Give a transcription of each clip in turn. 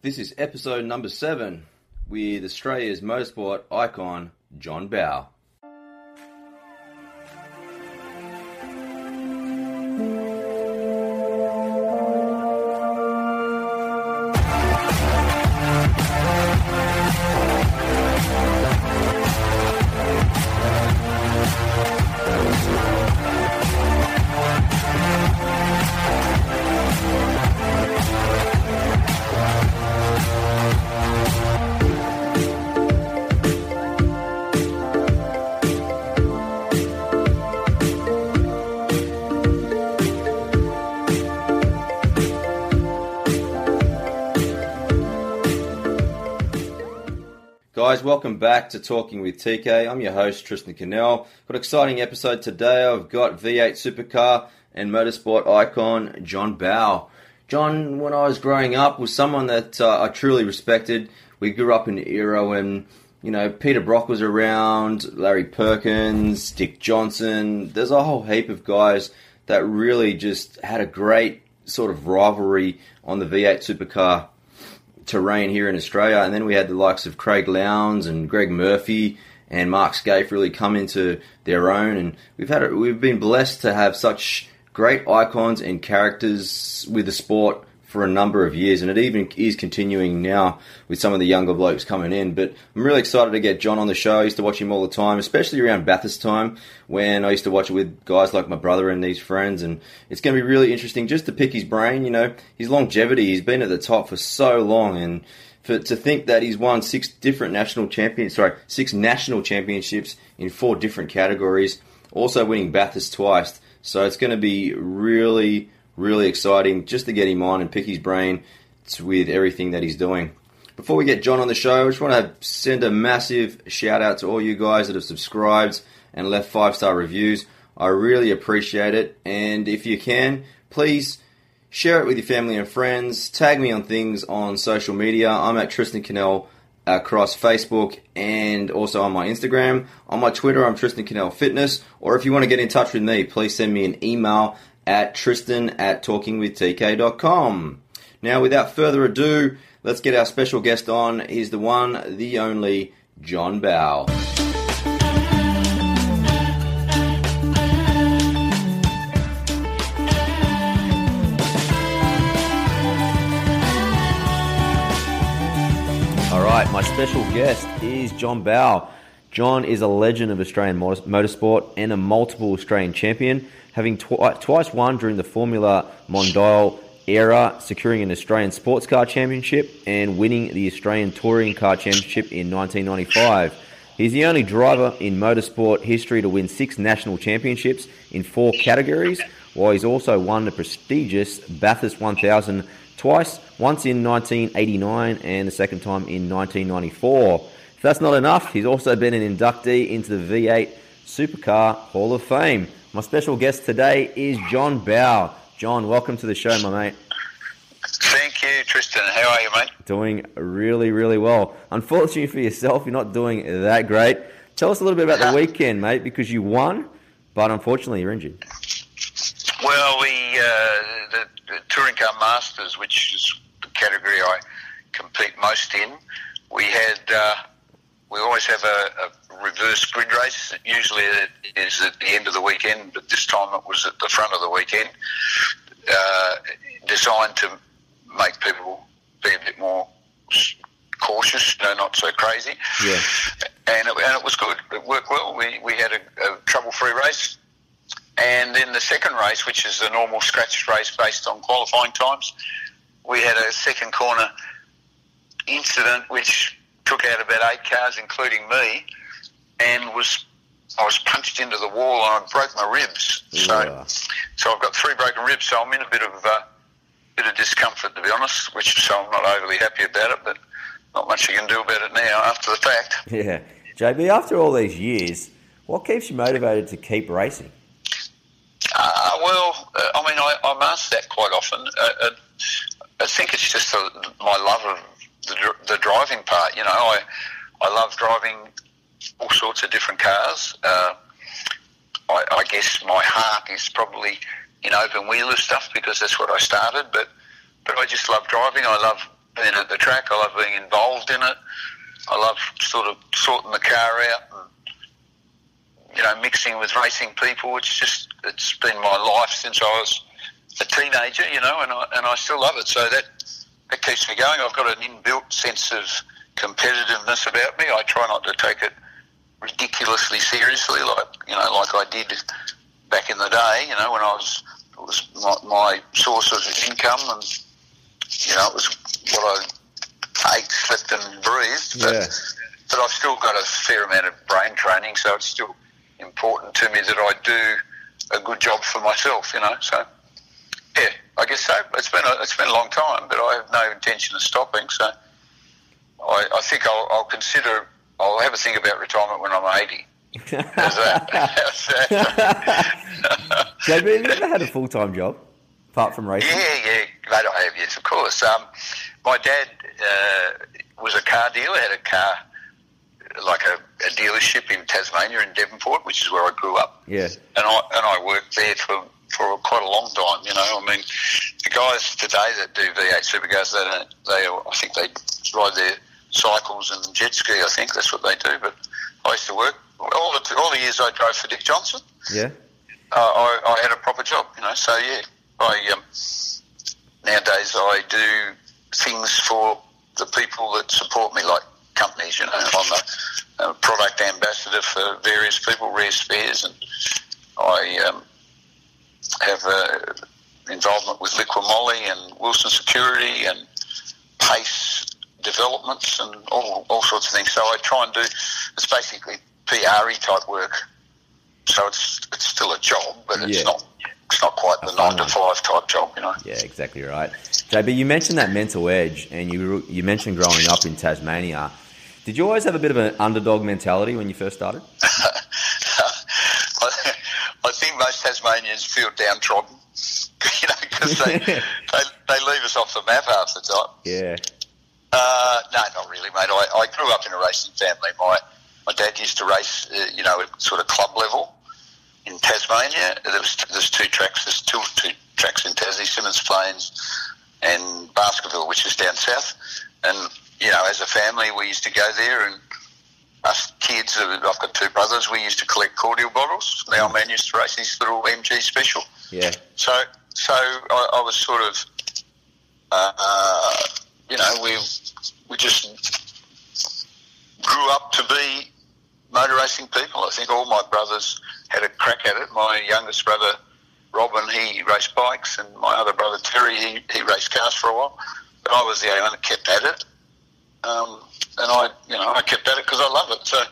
This is episode number seven with Australia's motorsport icon, John Bowe. Welcome back to Talking with TK. I'm your host, Tristan Cannell. Got an exciting episode today. I've got V8 supercar and motorsport icon John Bowe. John, when I was growing up, was someone that uh, I truly respected. We grew up in an era when, you know, Peter Brock was around, Larry Perkins, Dick Johnson. There's a whole heap of guys that really just had a great sort of rivalry on the V8 supercar terrain here in Australia. And then we had the likes of Craig Lowndes and Greg Murphy and Mark Skaife really come into their own. And we've had we've been blessed to have such great icons and characters with the sport for a number of years, and it even is continuing now with some of the younger blokes coming in. But I'm really excited to get John on the show. I used to watch him all the time, especially around Bathurst time when I used to watch it with guys like my brother and these friends. And it's going to be really interesting just to pick his brain. You know, his longevity. He's been at the top for so long, and for, to think that he's won six different national champions, sorry, six national championships in four different categories, also winning Bathurst twice. So it's going to be really really exciting just to get him on and pick his brain with everything that he's doing. Before we get John on the show, I just want to send a massive shout out to all you guys that have subscribed and left five star reviews. I really appreciate it. And if you can, please share it with your family and friends. Tag me on things on social media. I'm at Tristan Cannell uh, across Facebook and also on my Instagram. On my Twitter, I'm Tristan Cannell Fitness. Or if you want to get in touch with me, please send me an email at tristan at talkingwithtk.com. Now, without further ado, let's get our special guest on. He's the one, the only, John Bowe. All right, my special guest is John Bowe. John is a legend of Australian motorsport and a multiple Australian champion, having tw- twice won during the Formula Mondial era, securing an Australian Sports Car Championship and winning the Australian Touring Car Championship in 1995. He's the only driver in motorsport history to win six national championships in four categories, while he's also won the prestigious Bathurst 1000 twice, once in 1989 and the second time in 1994. If that's not enough, he's also been an inductee into the V8 Supercar Hall of Fame. My special guest today is John Bowe. John, welcome to the show, my mate. Thank you, Tristan. How are you, mate? Doing really, really well. Unfortunately for yourself, you're not doing that great. Tell us a little bit about the weekend, mate, because you won, but unfortunately you're injured. Well, we uh, the, the Touring Car Masters, which is the category I compete most in, we had uh, we always have a, a, reverse grid race. Usually it is at the end of the weekend, but this time it was at the front of the weekend, uh, designed to make people be a bit more cautious, you know, not so crazy. Yeah. And it, and it was good. It worked well. We, we had a, a trouble-free race. And then the second race, which is the normal scratch race based on qualifying times, we had a second corner incident which took out about eight cars, including me, and was I was punched into the wall and I broke my ribs. Yeah. So, so I've got three broken ribs. So I'm in a bit of uh, bit of discomfort, to be honest. Which so I'm not overly happy about it, but not much you can do about it now after the fact. Yeah, JB. After all these years, what keeps you motivated to keep racing? Uh, well, uh, I mean, I, I'm asked that quite often. Uh, uh I think it's just a, my love of the, the driving part. You know, I I love driving all sorts of different cars. Uh, I, I guess my heart is probably in open wheeler stuff because that's what I started. But but I just love driving. I love being at the track. I love being involved in it. I love sort of sorting the car out and you know mixing with racing people. It's just it's been my life since I was a teenager, you know, and I and I still love it. So that that keeps me going. I've got an inbuilt sense of competitiveness about me. I try not to take it ridiculously seriously, like you know, like I did back in the day. You know, when I was it was my, my source of income, and you know, it was what I ate, slept, and breathed. But, Yeah. but I've still got a fair amount of brain training, so it's still important to me that I do a good job for myself. You know, so yeah, I guess so. It's been a, it's been a long time, but I have no intention of stopping. So I, I think I'll, I'll consider. I'll have a think about retirement when I'm 80. How's that? How's that? Have you ever had a full time job apart from racing? Yeah, yeah, glad I have. Yes, of course. Um, my dad uh, was a car dealer. Had a car like a, a dealership in Tasmania in Devonport, which is where I grew up. Yeah. and I and I worked there for for quite a long time. You know, I mean, the guys today that do V8 supercars, they don't. They I think they ride their cycles and jet ski. I think that's what they do. But I used to work all the all the years I drove for Dick Johnson. Yeah. Uh, I, I had a proper job. You know, so yeah, I um, nowadays I do things for the people that support me, like companies. You know, I'm a, a product ambassador for various people, Rare Spares, and I um, have uh, involvement with Liqui Moly and Wilson Security and Pace developments and all, all sorts of things. So I try and do it's basically PRE type work. So it's it's still a job, but it's Yeah. not it's not quite the nine to five type job, you know. Yeah, exactly right. JB, you mentioned that mental edge, and you you mentioned growing up in Tasmania. Did you always have a bit of an underdog mentality when you first started? I, I think most Tasmanians feel downtrodden, you know, because they, they they leave us off the map half the time. Yeah. Uh, no, not really, mate. I, I grew up in a racing family. My my dad used to race, uh, you know, at sort of club level in Tasmania. There was there's two tracks. There's two two tracks in Tassie, Symmons Plains and Baskerville, which is down south. And you know, as a family, we used to go there and. Us kids, I've got two brothers. We used to collect cordial bottles. Now old man used to race his little MG special. Yeah. So, so I, I was sort of, uh, uh, you know, we we just grew up to be motor racing people. I think all my brothers had a crack at it. My youngest brother, Robin, he raced bikes, and my other brother Terry, he, he raced cars for a while. But I was the only one that kept at it, um, and I, you know, I kept at it because I love it. So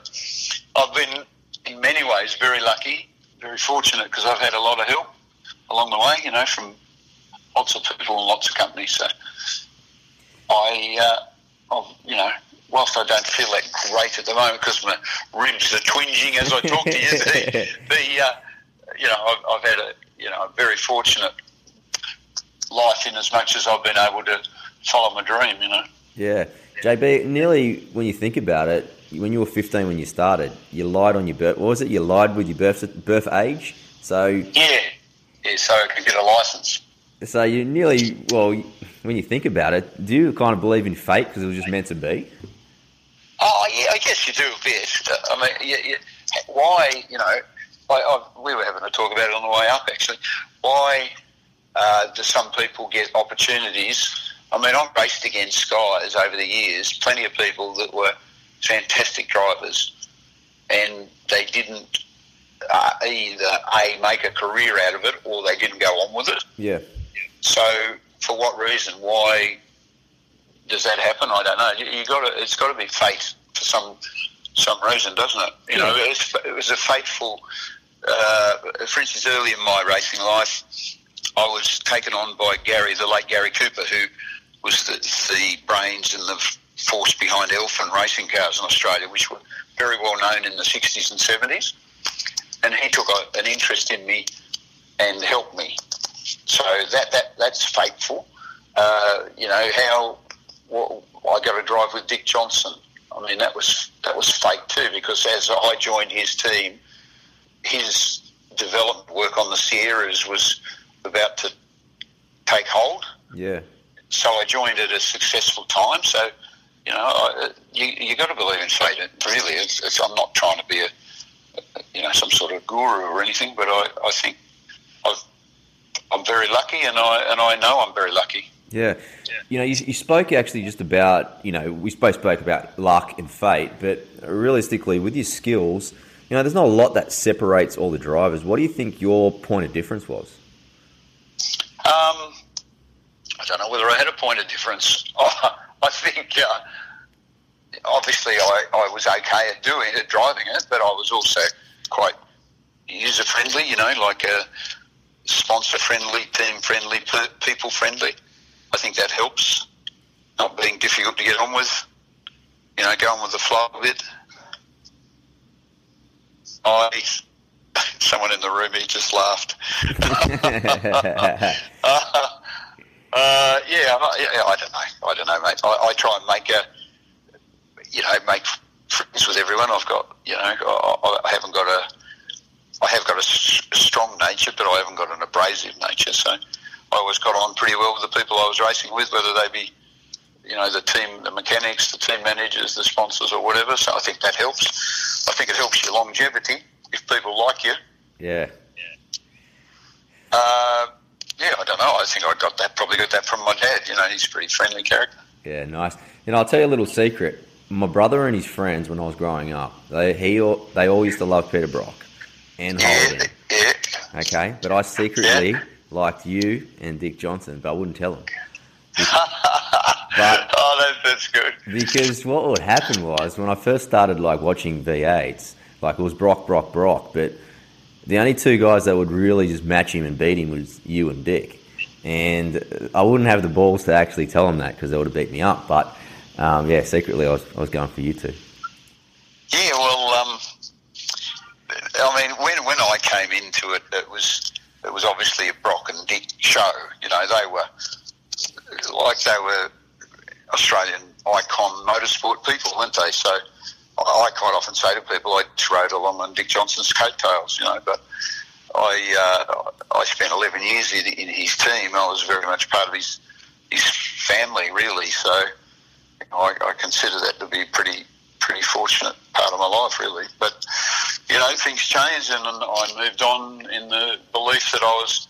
I've been, in many ways, very lucky, very fortunate because I've had a lot of help along the way. You know, from lots of people and lots of companies. So I, uh, I've, you know, whilst I don't feel that great at the moment because my ribs are twinging as I talk to you, the, the uh, you know, I've, I've had a, you know, a very fortunate life in as much as I've been able to follow my dream. You know. Yeah. JB, nearly when you think about it, when you were 15 when you started, you lied on your birth. What was it? You lied with your birth birth age. So, Yeah, yeah. So I could get a license. so you nearly well. When you think about it, do you kind of believe in fate because it was just meant to be? Oh, yeah, I guess you do a bit. I mean, why, you know, I, I, we were having a talk about it on the way up, actually. Why uh, do some people get opportunities? I mean, I've raced against Skies over the years, plenty of people that were fantastic drivers, and they didn't uh, either, A, make a career out of it, or they didn't go on with it. Yeah. So, for what reason? Why does that happen? I don't know. You, you got to. It's got to be fate for some some reason, doesn't it? You know, it was, it was a fateful. Uh, for instance, early in my racing life, I was taken on by Garrie, the late Garrie Cooper, who was the, the brains and the force behind Elfin racing cars in Australia, which were very well known in the 60s and 70s. And he took a, an interest in me and helped me. So that, that that's fateful. Uh, you know how what, I got to drive with Dick Johnson. I mean that was that was fate too because as I joined his team, his development work on the Sierras was about to take hold, Yeah. So I joined at a successful time. So, you know, I, you you got to believe in fate. Really, it's, it's, I'm not trying to be a you know some sort of guru or anything, but I, I think I've, I'm very lucky, and I and I know I'm very lucky. Yeah. yeah. You know, you, you, spoke actually just about, you know, we both spoke about luck and fate, but realistically, with your skills, you know, there's not a lot that separates all the drivers. What do you think your point of difference was? Um, I don't know whether I had a point of difference. I think uh, obviously I, I was okay at doing it, driving it, but I was also quite user friendly. You know, like a sponsor friendly, team friendly, people friendly. I think that helps. Not being difficult to get on with. You know, going with the flow a bit. I someone in the room he just laughed. uh, uh, yeah, I, I don't know. I don't know, mate. I, I, try and make a, you know, make friends with everyone. I've got, you know, I, I haven't got a, I have got a strong nature, but I haven't got an abrasive nature. So I always got on pretty well with the people I was racing with, whether they be, you know, the team, the mechanics, the team managers, the sponsors, or whatever. So I think that helps. I think it helps your longevity if people like you. Yeah. Uh, yeah, I don't know. I think I got that. Probably got that from my dad. You know, he's a pretty friendly character. Yeah, nice. And I'll tell you a little secret. My brother and his friends, when I was growing up, they he they all used to love Peter Brock and Holden. Yeah. Okay, but I secretly yeah. liked you and Dick Johnson, but I wouldn't tell them. but oh, that's, that's good. Because what would happen was when I first started like watching V8s, like it was Brock, Brock, Brock, but the only two guys that would really just match him and beat him was you and Dick. And I wouldn't have the balls to actually tell him that because they would have beat me up. But um, yeah, secretly I was, I was going for you two. Yeah, well, um, I mean, when when I came into it, it was it was obviously a Brock and Dick show. You know, they were like they were Australian icon motorsport people, weren't they? So I quite often say to people, I rode along on Dick Johnson's coattails, you know, but I uh, I spent 11 years in, in, his team. I was very much part of his his family, really. So I, I consider that to be pretty pretty fortunate part of my life, really. But you know, things changed, and I moved on in the belief that I was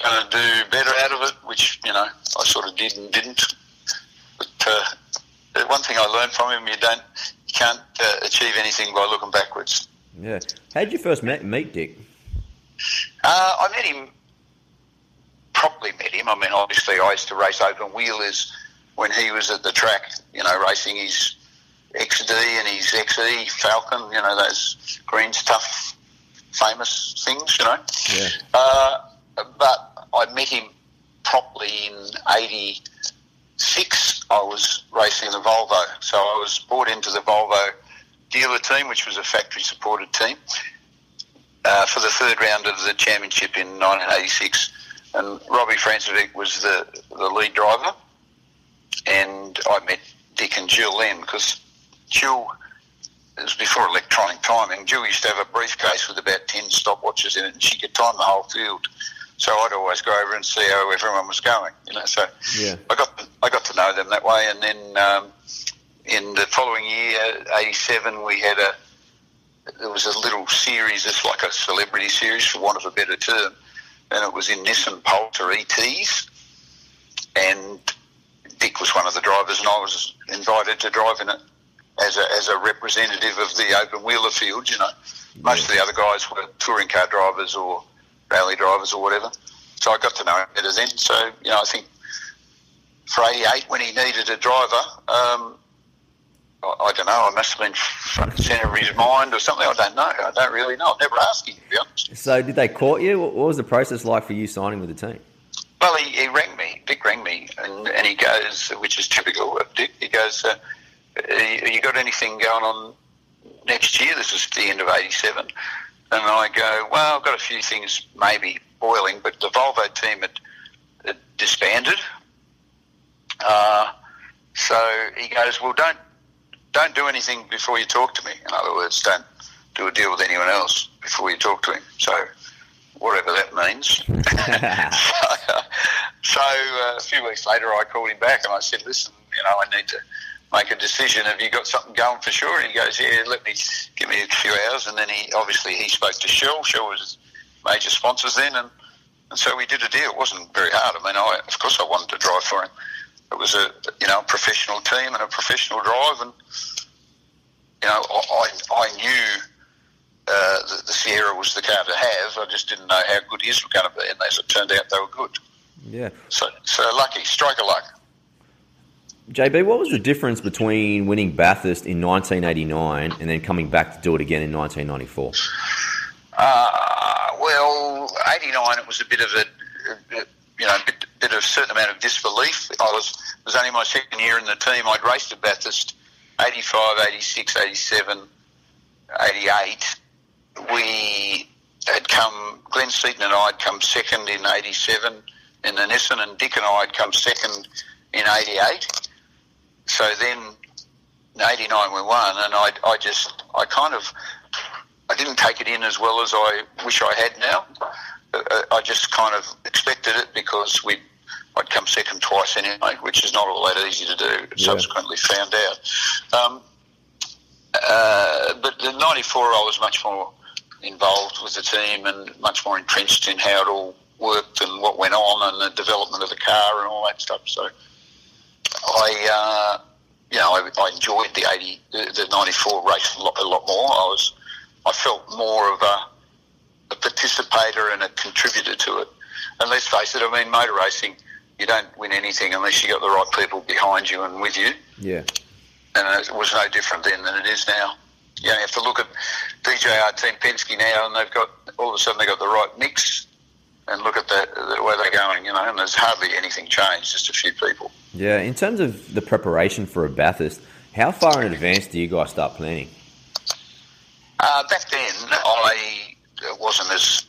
going to do better out of it, which you know I sort of did and didn't. But uh, one thing I learned from him, you don't you can't uh, achieve anything by looking backwards. Yeah. How did you first met, meet Dick? Uh, I met him, probably met him. I mean, obviously, I used to race open wheelers when he was at the track, you know, racing his XD and his XE Falcon, you know, those green stuff, famous things, you know. Yeah. Uh, but I met him properly in 80 six, I was racing the Volvo. So I was brought into the Volvo dealer team, which was a factory supported team, uh, for the third round of the championship in 1986. And Robbie Francevic was the, the lead driver. And I met Dick and Jill then because Jill, it was before electronic timing, Jill used to have a briefcase with about 10 stopwatches in it and she could time the whole field. So I'd always go over and see how everyone was going. You know, so yeah. I got I got to know them that way, and then um, in the following year, '87, we had a there was a little series. It's like a celebrity series, for want of a better term, and it was in Nissan Pulsar ETs, and Dick was one of the drivers, and I was invited to drive in it as a, as a representative of the open wheeler field. You know, most yeah. of the other guys were touring car drivers or rally drivers or whatever. So I got to know him better then. So, you know, I think for 88, when he needed a driver, um, I, I, don't know, I must have been front and centre of his mind or something. I don't know. I don't really know. I've never asked him, to be honest. So did they court you? What was the process like for you signing with the team? Well, he, he rang me. Dick rang me, and, and he goes, which is typical of Dick, he goes, uh, you got anything going on next year? This is the end of 87. And I go, well, I've got a few things maybe boiling, but the Volvo team had, had disbanded. Uh, so he goes, well, don't don't do anything before you talk to me. In other words, don't do a deal with anyone else before you talk to him. So whatever that means. so, So uh, a few weeks later, I called him back and I said, "Listen, you know, I need to make a decision. Have you got something going for sure?" And he goes, "Yeah, let me give me a few hours." And then he obviously he spoke to Shell. Shell was major sponsors then, and, and so we did a deal. It wasn't very hard. I mean, I, of course, I wanted to drive for him. It was a you know a professional team and a professional drive, and you know I I knew. Uh, the, the Sierra was the car to have. I just didn't know how good his were going to be, and as it turned out, they were good. Yeah. So, so lucky, strike a luck. JB, what was the difference between winning Bathurst in 1989 and then coming back to do it again in 1994? Uh, well, 89, it was a bit of a, you know, a bit, bit of a certain amount of disbelief. I was, was only my second year in the team. I'd raced at Bathurst 85, 86, 87, 88. We had come, Glenn Seton and I had come second in 87 in the Nissan, and Dick and I had come second in 88. So then 89 we won, and I, I just, I kind of, I didn't take it in as well as I wish I had now. Uh, I just kind of expected it because we I'd come second twice anyway, which is not all that easy to do. Yeah. Subsequently found out. Um, uh, but the '94, I was much more involved with the team and much more entrenched in how it all worked and what went on and the development of the car and all that stuff. So I, uh, you know, I, I, enjoyed the eighty, the, the '94 race a lot, a lot more. I was, I felt more of a, a participator and a contributor to it. And let's face it, I mean, motor racing, you don't win anything unless you got the right people behind you and with you. Yeah. And it was no different then than it is now. You, know, you have to look at DJR Team Penske now, and they've got all of a sudden they've got the right mix and look at the, the where they're going, you know, and there's hardly anything changed, just a few people. Yeah, in terms of the preparation for a Bathurst, how far in advance do you guys start planning? Uh, back then, I wasn't as.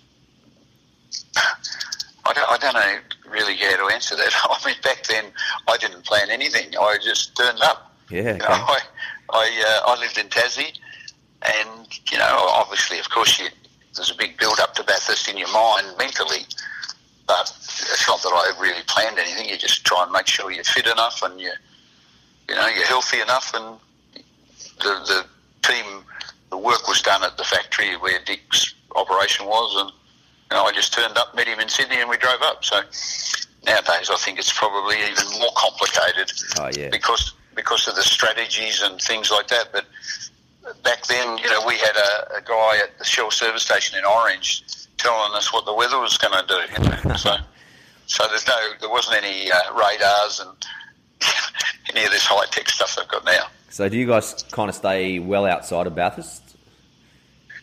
I don't, I don't know really how to answer that. I mean, back then, I didn't plan anything. I just turned up. Yeah. Okay. You know, I I, uh, I lived in Tassie, and you know, obviously, of course, you there's a big build up to Bathurst in your mind mentally, but it's not that I really planned anything. You just try and make sure you're fit enough and you, you know, you're healthy enough, and the the team, the work was done at the factory where Dick's operation was, and you know, I just turned up, met him in Sydney, and we drove up. So nowadays, I think it's probably even more complicated. Oh, yeah. Because because of the strategies and things like that, but back then, you know, we had a, a, guy at the Shell service station in Orange telling us what the weather was going to do. You know? so, so there's no, there wasn't any uh, radars and any of this high tech stuff they've got now. So, do you guys kind of stay well outside of Bathurst?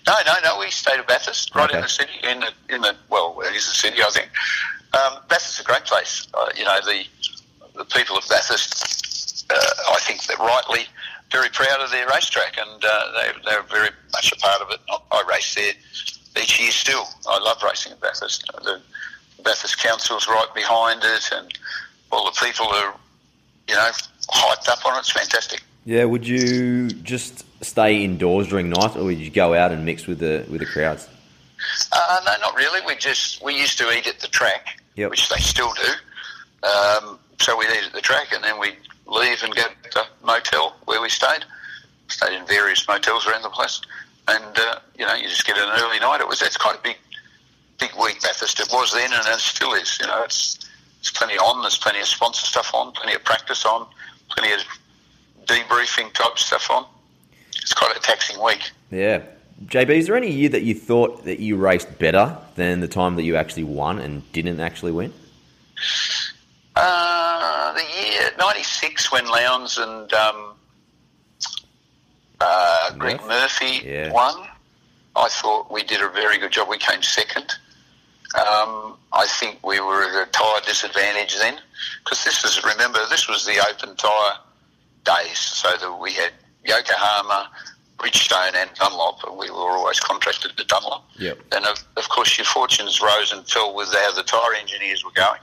No, no, no. We stayed at Bathurst, right okay. in the city, in the in the well, it is the city, I think. Um, Bathurst's a great place. Uh, you know, the the people of Bathurst, uh, I think that rightly very proud of their racetrack, and uh, they, they're very much a part of it. I race there each year still. I love racing at Bathurst. The Bathurst Council's right behind it, and all the people are, you know, hyped up on it. It's fantastic. Yeah, would you just stay indoors during night, or would you go out and mix with the with the crowds? Uh, no, not really. We just we used to eat at the track, yep. which they still do. Um, so we'd eat at the track, and then we'd leave and go to the motel where we stayed. Stayed in various motels around the place, and uh, you know, you just get an early night. It was that's quite a big, big week Bathurst. It was then, and it still is. You know, it's it's plenty on. There's plenty of sponsor stuff on, plenty of practice on, plenty of debriefing type stuff on. It's quite a taxing week. Yeah. JB, is there any year that you thought that you raced better than the time that you actually won and didn't actually win? Uh, the year '96 when Lowndes and um, uh, Greg Murphy yeah. won. I thought we did a very good job. We came second. Um, I think we were at a tyre disadvantage then because this is remember this was the open tyre days, so that we had Yokohama, Bridgestone, and Dunlop, and we were always contracted to Dunlop. Yep. And of, of course, your fortunes rose and fell with how the tyre engineers were going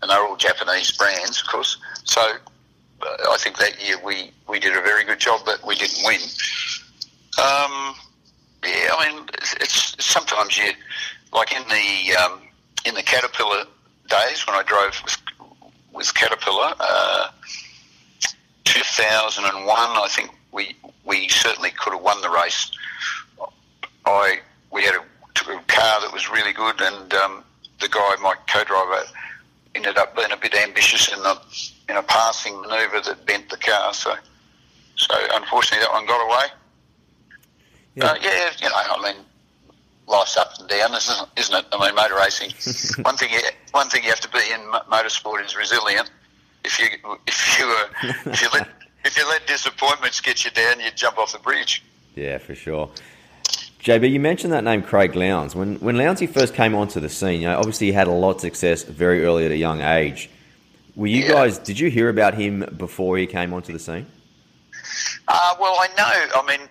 and they're all Japanese brands, of course. So uh, I think that year we, we did a very good job, but we didn't win. Um, yeah, I mean, it's, it's, sometimes you like in the um, in the Caterpillar days when I drove with, with Caterpillar, uh, 2001. I think we we certainly could have won the race. I we had a, a car that was really good, and um, the guy, my co-driver, ended up being a bit ambitious in the in a passing manoeuvre that bent the car. So, so unfortunately, that one got away. Yeah, uh, yeah you know, I mean, life's up and down, isn't it? Isn't it? I mean, motor racing. one thing, you, one thing you have to be in motorsport is resilient. If you if you uh, if you let if you let disappointments get you down, you jump off the bridge. Yeah, for sure. JB, you mentioned that name, Craig Lowndes. When when Lowndesy first came onto the scene, you know, obviously he had a lot of success very early at a young age. Were you yeah. guys? Did you hear about him before he came onto the scene? Uh, well, I know. I mean,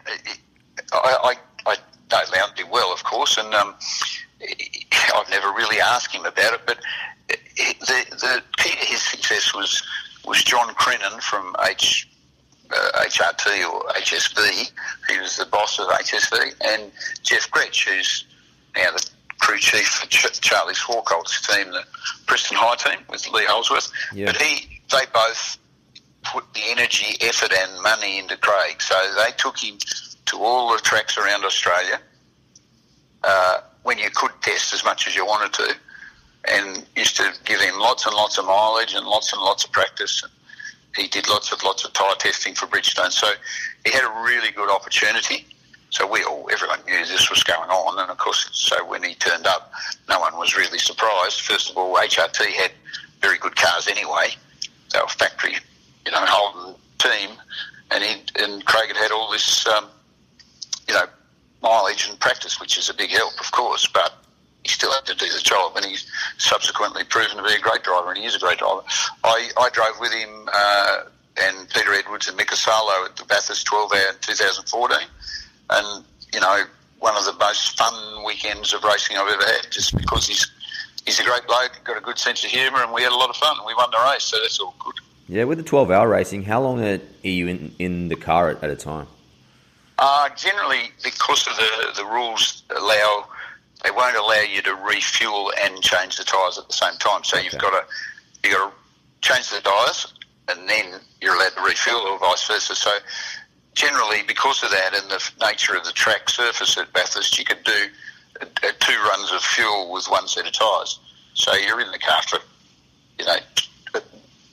I, I, I know Lowndesy well, of course, and um, I've never really asked him about it. But the the key to his success was was John Crennan from H uh, HRT or HSV. He was the boss of HSV, and Jeff Grech, who's now the crew chief for Ch- Charlie Schwerkolt's team, the Preston Hire team with Lee Holdsworth. Yeah. But he, they both put the energy, effort, and money into Craig. So they took him to all the tracks around Australia uh, when you could test as much as you wanted to, and used to give him lots and lots of mileage and lots and lots of practice. And he did lots of lots of tyre testing for Bridgestone, so he had a really good opportunity. So we all, everyone knew this was going on, and of course, so when he turned up, no one was really surprised. First of all, HRT had very good cars anyway. They were factory, you know, Holden team, and he and Craig had had all this, um, you know, mileage and practice, which is a big help, of course, but he still had to do the job, and he's subsequently proven to be a great driver, and he is a great driver. I, I drove with him uh, and Peter Edwards and Mika Salo at the Bathurst 12 hour in 2014, and you know one of the most fun weekends of racing I've ever had, just because he's he's a great bloke, got a good sense of humour, and we had a lot of fun. We won the race, so that's all good. Yeah, with the 12 hour racing, how long are you in, in the car at, at a time? Uh, generally, because of the, the rules allow they won't allow you to refuel and change the tyres at the same time. So okay. you've got to you got to change the tyres and then you're allowed to refuel, or vice versa. So generally, because of that and the nature of the track surface at Bathurst, you could do two runs of fuel with one set of tyres. So you're in the car for you know a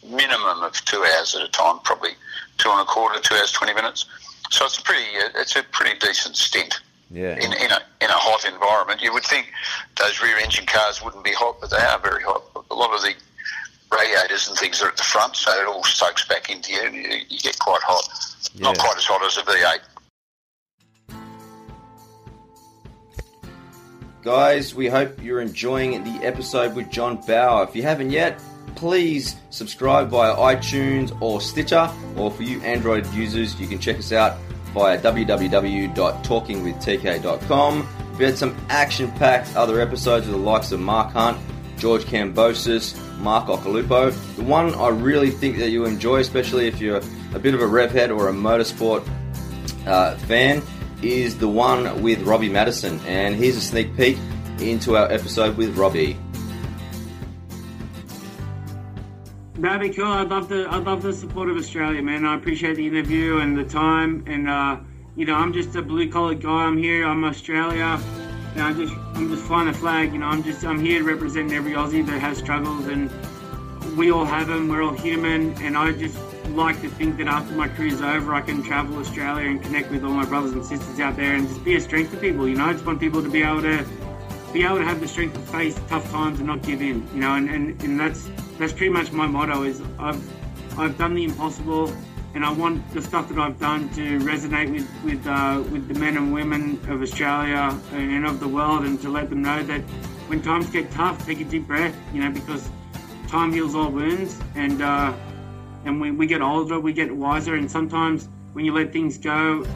minimum of two hours at a time, probably two and a quarter, two hours twenty minutes. So it's pretty uh, it's a pretty decent stint. Yeah. In, in, a, in a hot environment. You would think those rear engine cars wouldn't be hot, but they are very hot. A lot of the radiators and things are at the front, so it all soaks back into you. You, you get quite hot. Yeah. Not quite as hot as a V8. Guys, we hope you're enjoying the episode with John Bowe. If you haven't yet, please subscribe via iTunes or Stitcher, or for you Android users, you can check us out via www.talkingwithtk.com. We had some action packed other episodes with the likes of Mark Hunt, George Kambosos, Mark Occhilupo. The one I really think that you enjoy, especially if you're a bit of a rev head or a motorsport uh, fan, is the one with Robbie Madison. And here's a sneak peek into our episode with Robbie. That'd cool. I'd love the I'd love the support of Australia, man. I appreciate the interview and the time. And uh, you know, I'm just a blue collar guy. I'm here. I'm Australia. Know, I just I'm just flying the flag. You know, I'm just I'm here representing every Aussie that has struggles, and we all have them. We're all human, and I just like to think that after my career's over, I can travel Australia and connect with all my brothers and sisters out there, and just be a strength to people. You know, I just want people to be able to be able to have the strength to face tough times and not give in. You know, and, and, and that's that's pretty much my motto is I've I've done the impossible and I want the stuff that I've done to resonate with with uh, with the men and women of Australia and of the world and to let them know that when times get tough take a deep breath you know because time heals all wounds and uh, and we, we get older we get wiser and sometimes when you let things go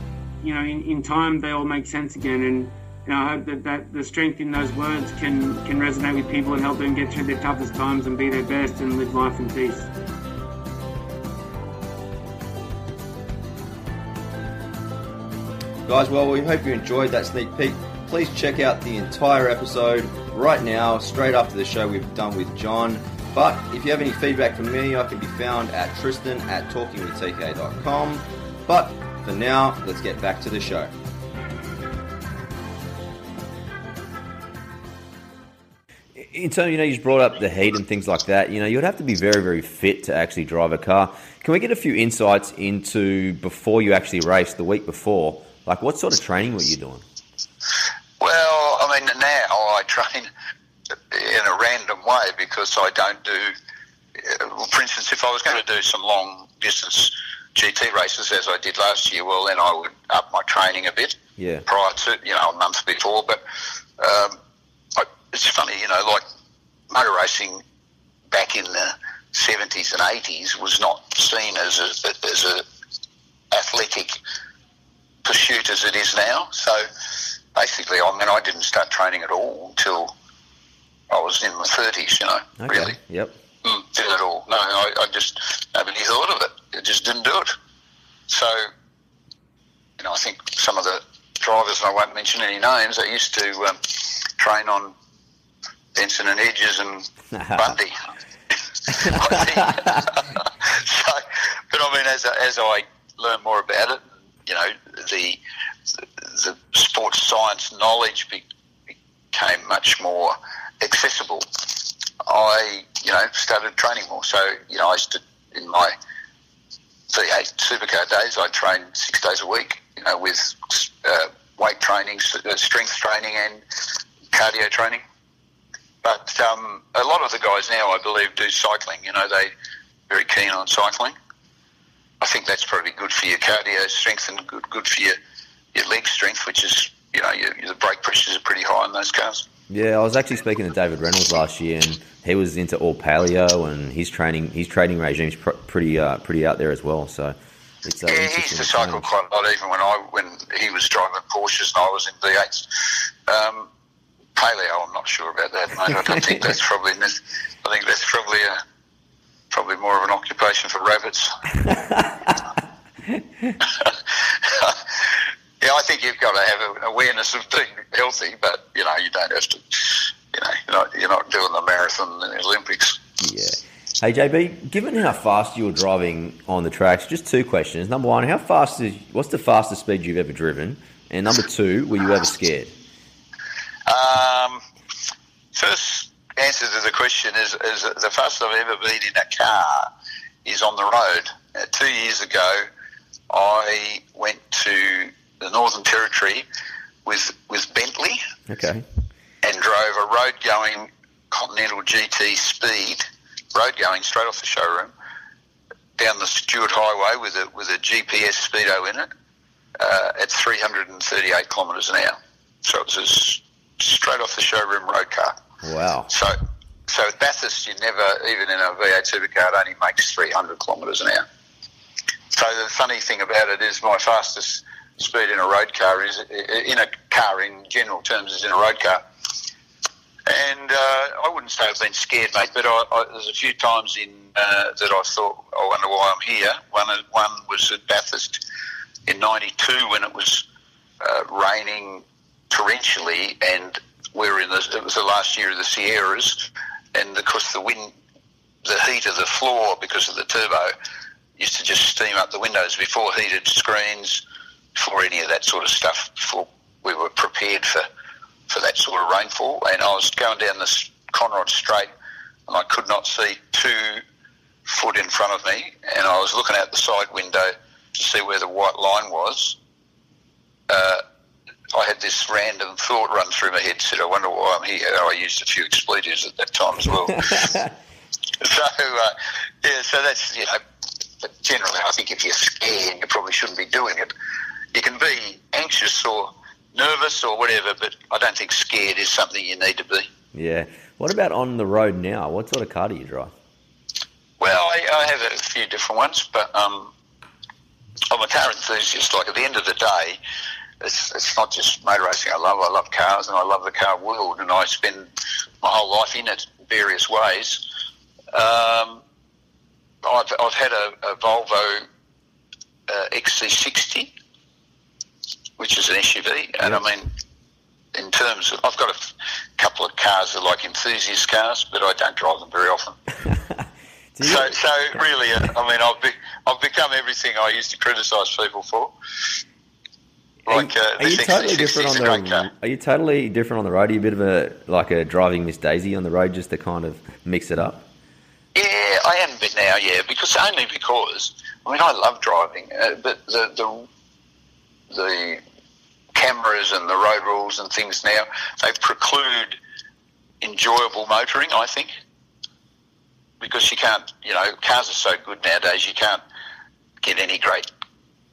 you know in, in time they all make sense again and I hope that, that the strength in those words can, can resonate with people and help them get through their toughest times and be their best and live life in peace. Guys, well, we hope you enjoyed that sneak peek. Please check out the entire episode right now, straight after the show we've done with John. But if you have any feedback from me, I can be found at tristan at talkingwithtk.com. But for now, let's get back to the show. In terms, you know, you just brought up the heat and things like that. You know, you'd have to be very, very fit to actually drive a car. Can we get a few insights into before you actually race, the week before? Like, what sort of training were you doing? Well, I mean, now I train in a random way because I don't do. For instance, if I was going to do some long distance GT races as I did last year, well, then I would up my training a bit Yeah. prior to you know a month before. But um, it's funny, you know, like motor racing back in the seventies and eighties was not seen as a as a athletic pursuit as it is now. So basically, I mean, I didn't start training at all until I was in my thirties. You know, Okay. really Yep. mm, did it all. No, I, I just nobody thought of it. It just didn't do it. So, you know, I think some of the drivers, and I won't mention any names, they used to um, train on Benson and Hedges and Bundy. So, but I mean, as, as I learn more about it, you know, the the sports science knowledge be, became much more accessible. I, you know, started training more. So, you know, I used to, in my V8 supercar days, I trained six days a week, you know, with uh, weight training, uh, strength training, and cardio training. But um, a lot of the guys now, I believe, do cycling. You know, they very keen on cycling. I think that's probably good for your cardio strength and good good for your, your leg strength, which is you know your, your brake pressures are pretty high in those cars. Yeah, I was actually speaking to David Reynolds last year, and he was into all paleo, and his training, his training regime's pr- pretty, uh, pretty out there as well. So it's uh, Yeah, he used to cycle quite a lot, even when I when he was driving Porsches and I was in V8s. Um, paleo, I'm not sure about that, mate. I don't think that's probably. I think that's probably a probably more of an occupation for rabbits. yeah, I think you've got to have an awareness of being healthy, but you know you don't have to. You know, you're not, you're not doing the marathon and the Olympics. Yeah. Hey JB, given how fast you were driving on the tracks, just two questions. Number one, how fast is what's the fastest speed you've ever driven? And number two, were you ever scared? Um, first answer to the question is, is the fastest I've ever been in a car is on the road. Uh, two years ago, I went to the Northern Territory with with Bentley Okay. and drove a road going Continental GT Speed, road going straight off the showroom down the Stuart Highway with a with a GPS speedo in it uh, at 338 kilometres an hour. So it was a straight off the showroom road car. Wow. So so at Bathurst, you never even in a V8 supercar, it only makes 300 kilometres an hour. So the funny thing about it is my fastest speed in a road car is in a car in general terms is in a road car. And uh, I wouldn't say I've been scared, mate, but I, I, there's a few times in uh, that I thought, I wonder why I'm here. One, one was at Bathurst in '92 when it was uh, raining torrentially, and we were in the. It was the last year of the Sierras, and of course the wind, the heat of the floor because of the turbo, used to just steam up the windows before heated screens, before any of that sort of stuff. Before we were prepared for for that sort of rainfall, and I was going down this Conrod Straight, and I could not see two foot in front of me, and I was looking out the side window to see where the white line was. Uh, I had this random thought run through my head. Said, "I wonder why I'm here." I used a few expletives at that time as well. so uh, yeah, so that's you know. But generally, I think if you're scared, you probably shouldn't be doing it. You can be anxious or nervous or whatever, but I don't think scared is something you need to be. Yeah. What about on the road now? What sort of car do you drive? Well, I, I have a few different ones, but um, I'm a car enthusiast. Like at the end of the day, it's, it's not just motor racing. I love I love cars and I love the car world, and I spend my whole life in it in various ways. Um, I've, I've had a, a Volvo uh, XC60, which is an SUV, and I mean, in terms of, I've got a f- couple of cars that are like enthusiast cars, but I don't drive them very often. So, so really, uh, I mean, I've, be, I've become everything I used to criticise people for. Are Like, you, uh, are you totally different on the? car. Are you totally different on the road? Are you a bit of a like a driving Miss Daisy on the road, just to kind of mix it up? Yeah, I am a bit now. Yeah, because only because I mean I love driving, uh, but the the the cameras and the road rules and things now they preclude enjoyable motoring. I think because you can't, you know, cars are so good nowadays. You can't get any great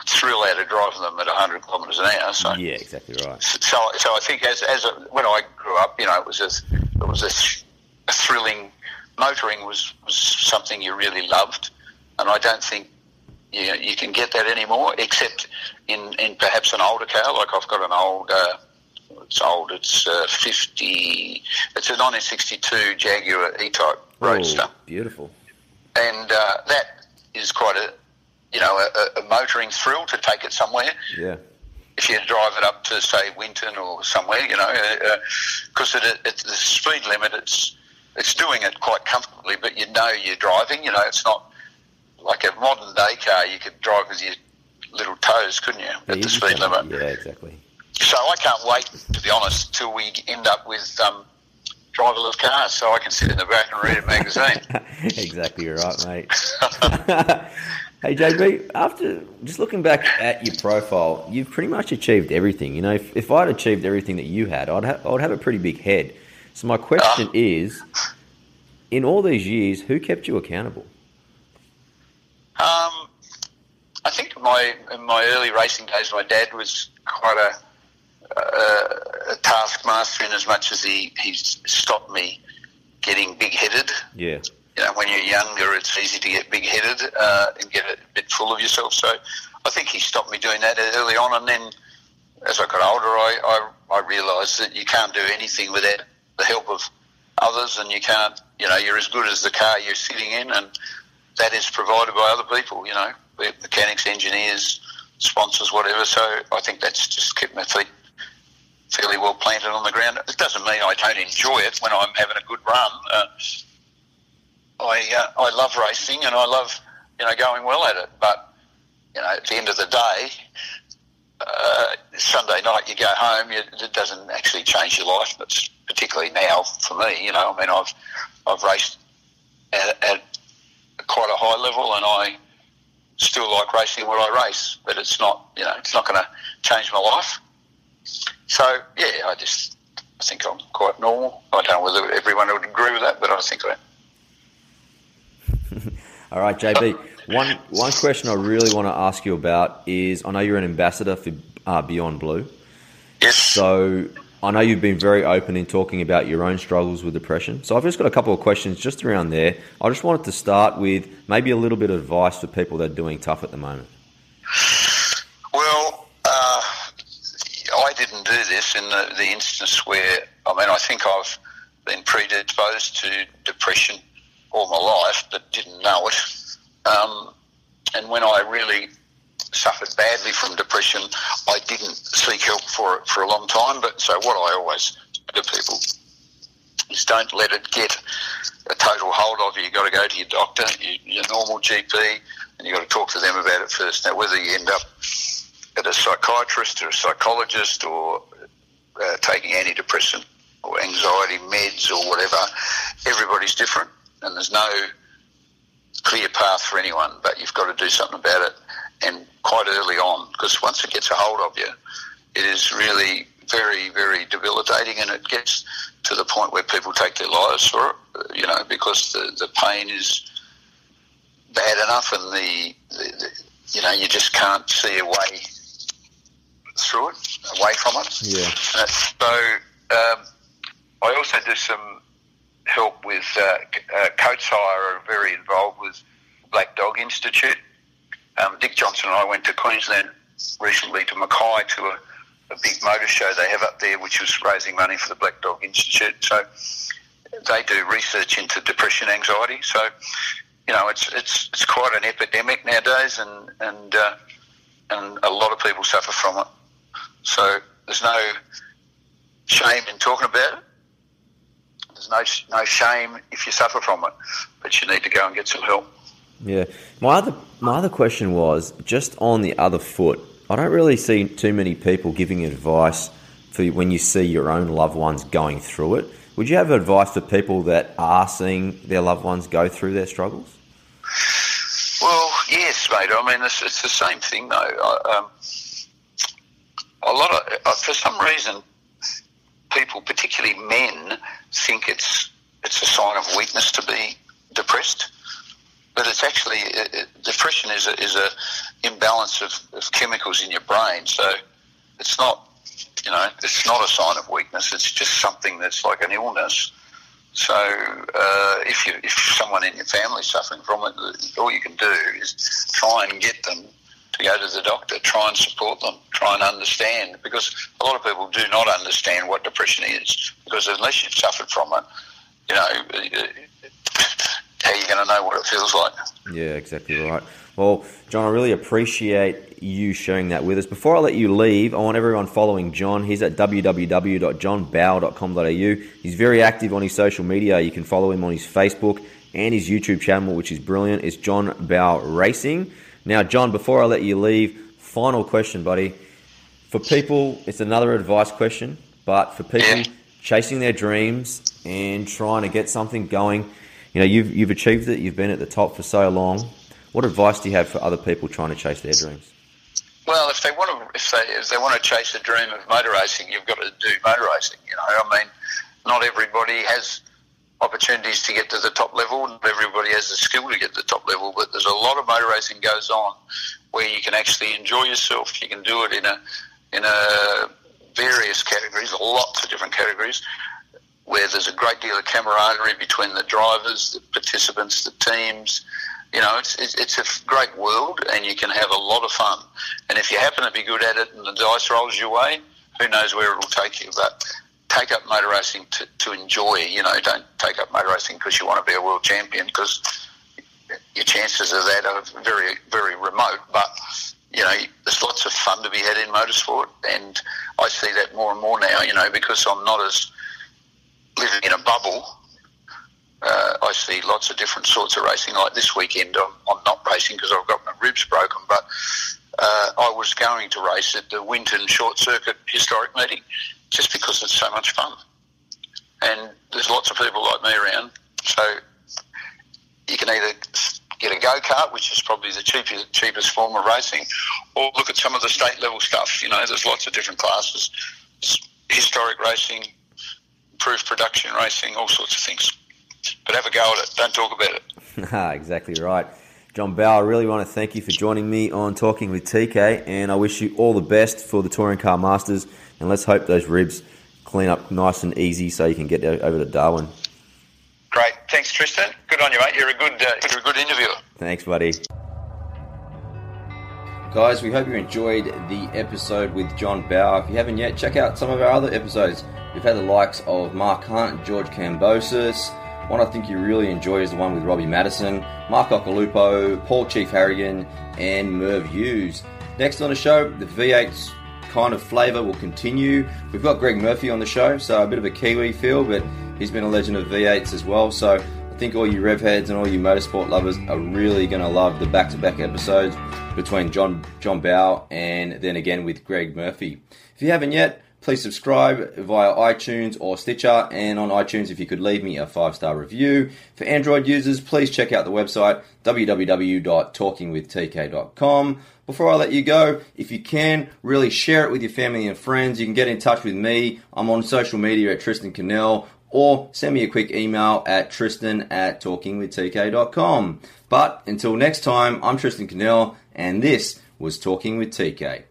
thrill out of driving them at 100 kilometres an hour. So Yeah, exactly right. so, so I think as, as a, when I grew up, you know, it was a, it was a, th- a thrilling. Motoring was, was something you really loved, and I don't think you, you can get that anymore, except in, in perhaps an older car. Like I've got an old, uh, it's old, it's uh, fifty, it's a 1962 Jaguar E-Type Roadster Oh, beautiful. and uh, that is quite a you know a, a motoring thrill to take it somewhere. Yeah. If you drive it up to say Winton or somewhere, you know, because uh, it, it, the speed limit, it's it's doing it quite comfortably, but you know you're driving. You know, it's not like a modern day car. You could drive with your little toes, couldn't you, Yeah, at the speed limit? Yeah, exactly. So I can't wait, to be honest, till we end up with um, driverless cars, so I can sit in the back and read a magazine. exactly right, mate. hey JB, after just looking back at your profile, you've pretty much achieved everything. You know, if, if I'd achieved everything that you had, I'd have I'd have a pretty big head. So my question is, in all these years, who kept you accountable? Um, I think in my in my early racing days, my dad was quite a, a, a taskmaster in as much as he he stopped me getting big headed. Yeah, You know, when you're younger, it's easy to get big headed uh, and get a bit full of yourself. So I think he stopped me doing that early on, and then as I got older, I I, I realised that you can't do anything without the help of others, and you can't. You know, you're as good as the car you're sitting in, and that is provided by other people, you know, mechanics, engineers, sponsors, whatever. So I think that's just kept my feet fairly well planted on the ground. It doesn't mean I don't enjoy it when I'm having a good run. Uh, I uh, I love racing and I love you know going well at it, but you know at the end of the day. Uh, Sunday night, you go home. You, it doesn't actually change your life, but particularly now for me, you know. I mean, I've I've raced at, at quite a high level, and I still like racing what I race, but it's not, you know, it's not going to change my life. So yeah, I just I think I'm quite normal. I don't know whether everyone would agree with that, but I think I am. All right, JB. One one question I really want to ask you about is I know you're an ambassador for uh, Beyond Blue. Yes. So I know you've been very open in talking about your own struggles with depression. So I've just got a couple of questions just around there. I just wanted to start with maybe a little bit of advice for people that are doing tough at the moment. Well, uh, I didn't do this in the, the instance where, I mean, I think I've been predisposed to depression all my life, but didn't know it. Um, and when I really suffered badly from depression, I didn't seek help for it for a long time. But so what I always say to people is don't let it get a total hold of you. You've got to go to your doctor, your, your normal GP, and you've got to talk to them about it first. Now, whether you end up at a psychiatrist or a psychologist or uh, taking antidepressant or anxiety meds or whatever, everybody's different, and there's no clear path for anyone. But you've got to do something about it, and quite early on, because once it gets a hold of you, it is really very, very debilitating, and it gets to the point where people take their lives for it. You know, because the the pain is bad enough, and the, the, the you know you just can't see a way through it, away from it. Yeah. Uh, so um, I also do some help with uh, uh, Coates Hire are very involved with Black Dog Institute. Um, Dick Johnson and I went to Queensland recently to Mackay to a, a big motor show they have up there, which was raising money for the Black Dog Institute. So they do research into depression, anxiety. So you know, it's it's it's quite an epidemic nowadays, and and uh, and a lot of people suffer from it. So there's no shame in talking about it. There's no no shame if you suffer from it, but you need to go and get some help. Yeah, my other my other question was just on the other foot. I don't really see too many people giving advice for when you see your own loved ones going through it. Would you have advice for people that are seeing their loved ones go through their struggles? Well, yes, mate. I mean, it's, it's the same thing, though. I, um, a lot of, uh, for some reason, people, particularly men, think it's it's a sign of weakness to be depressed. But it's actually it, uh, uh, depression is a, is a imbalance of, of chemicals in your brain. So it's not you know it's not a sign of weakness. It's just something that's like an illness. So uh, if you if someone in your family is suffering from it, all you can do is try and get them to go to the doctor, try and support them, try and understand, because a lot of people do not understand what depression is, because unless you've suffered from it, you know, how are you going to know what it feels like? Yeah, exactly right. Well, John, I really appreciate you sharing that with us. Before I let you leave, I want everyone following John. He's at www.johnbowe.com.au. He's very active on his social media. You can follow him on his Facebook and his YouTube channel, which is brilliant. It's John Bowe Racing. Now, John, before I let you leave, final question, buddy. For people, it's another advice question, but for people chasing their dreams and trying to get something going, you know, you've, you've achieved it, you've been at the top for so long. What advice do you have for other people trying to chase their dreams? Well, if they want to, if they if they want to chase a dream of motor racing, you've got to do motor racing. You know, I mean, not everybody has opportunities to get to the top level. Not everybody has the skill to get to the top level, but there's a lot of motor racing goes on where you can actually enjoy yourself. You can do it in a in a various categories, lots of different categories, where there's a great deal of camaraderie between the drivers, the participants, the teams. You know, it's, it's, it's a great world, and you can have a lot of fun. And if you happen to be good at it, and the dice rolls your way, who knows where it will take you? But take up motor racing to, to enjoy. You know, don't take up motor racing because you want to be a world champion because your chances of that are very, very remote. But you know, there's lots of fun to be had in motorsport, and I see that more and more now. You know, because I'm not as living in a bubble. Uh, I see lots of different sorts of racing. Like this weekend, I'm, I'm not racing because I've got my ribs broken, but uh, I was going to race at the Winton Short Circuit Historic Meeting just because it's so much fun. And there's lots of people like me around, so you can either get a go kart, which is probably the cheapest cheapest form of racing, or look at some of the state level stuff. You know, there's lots of different classes, historic racing, improved production racing, all sorts of things. But have a go at it. Don't talk about it. exactly right. John Bowe, I really want to thank you for joining me on Talking with TK, and I wish you all the best for the Touring Car Masters, and let's hope those ribs clean up nice and easy so you can get over to Darwin. Great. Thanks, Tristan. Good on you, mate. You're a good, uh, you're a good interviewer. Thanks, buddy. Guys, we hope you enjoyed the episode with John Bowe. If you haven't yet, check out some of our other episodes. We've had the likes of Mark Hunt, George Kambosos, one I think you really enjoy is the one with Robbie Maddison, Mark Occhilupo, Paul Chief Harrigan, and Merv Hughes. Next on the show, the V8's kind of flavour will continue. We've got Greg Murphy on the show, so a bit of a Kiwi feel, but he's been a legend of V8s as well. So I think all you rev heads and all you motorsport lovers are really going to love the back-to-back episodes between John John Bowe and then again with Greg Murphy. If you haven't yet, Please subscribe via iTunes or Stitcher, and on iTunes, if you could leave me a five star review. For Android users, please check out the website www.talkingwithtk.com. Before I let you go, if you can, really share it with your family and friends. You can get in touch with me. I'm on social media at Tristan Cannell or send me a quick email at tristan at talkingwithtk.com. But until next time, I'm Tristan Cannell, and this was Talking with TK.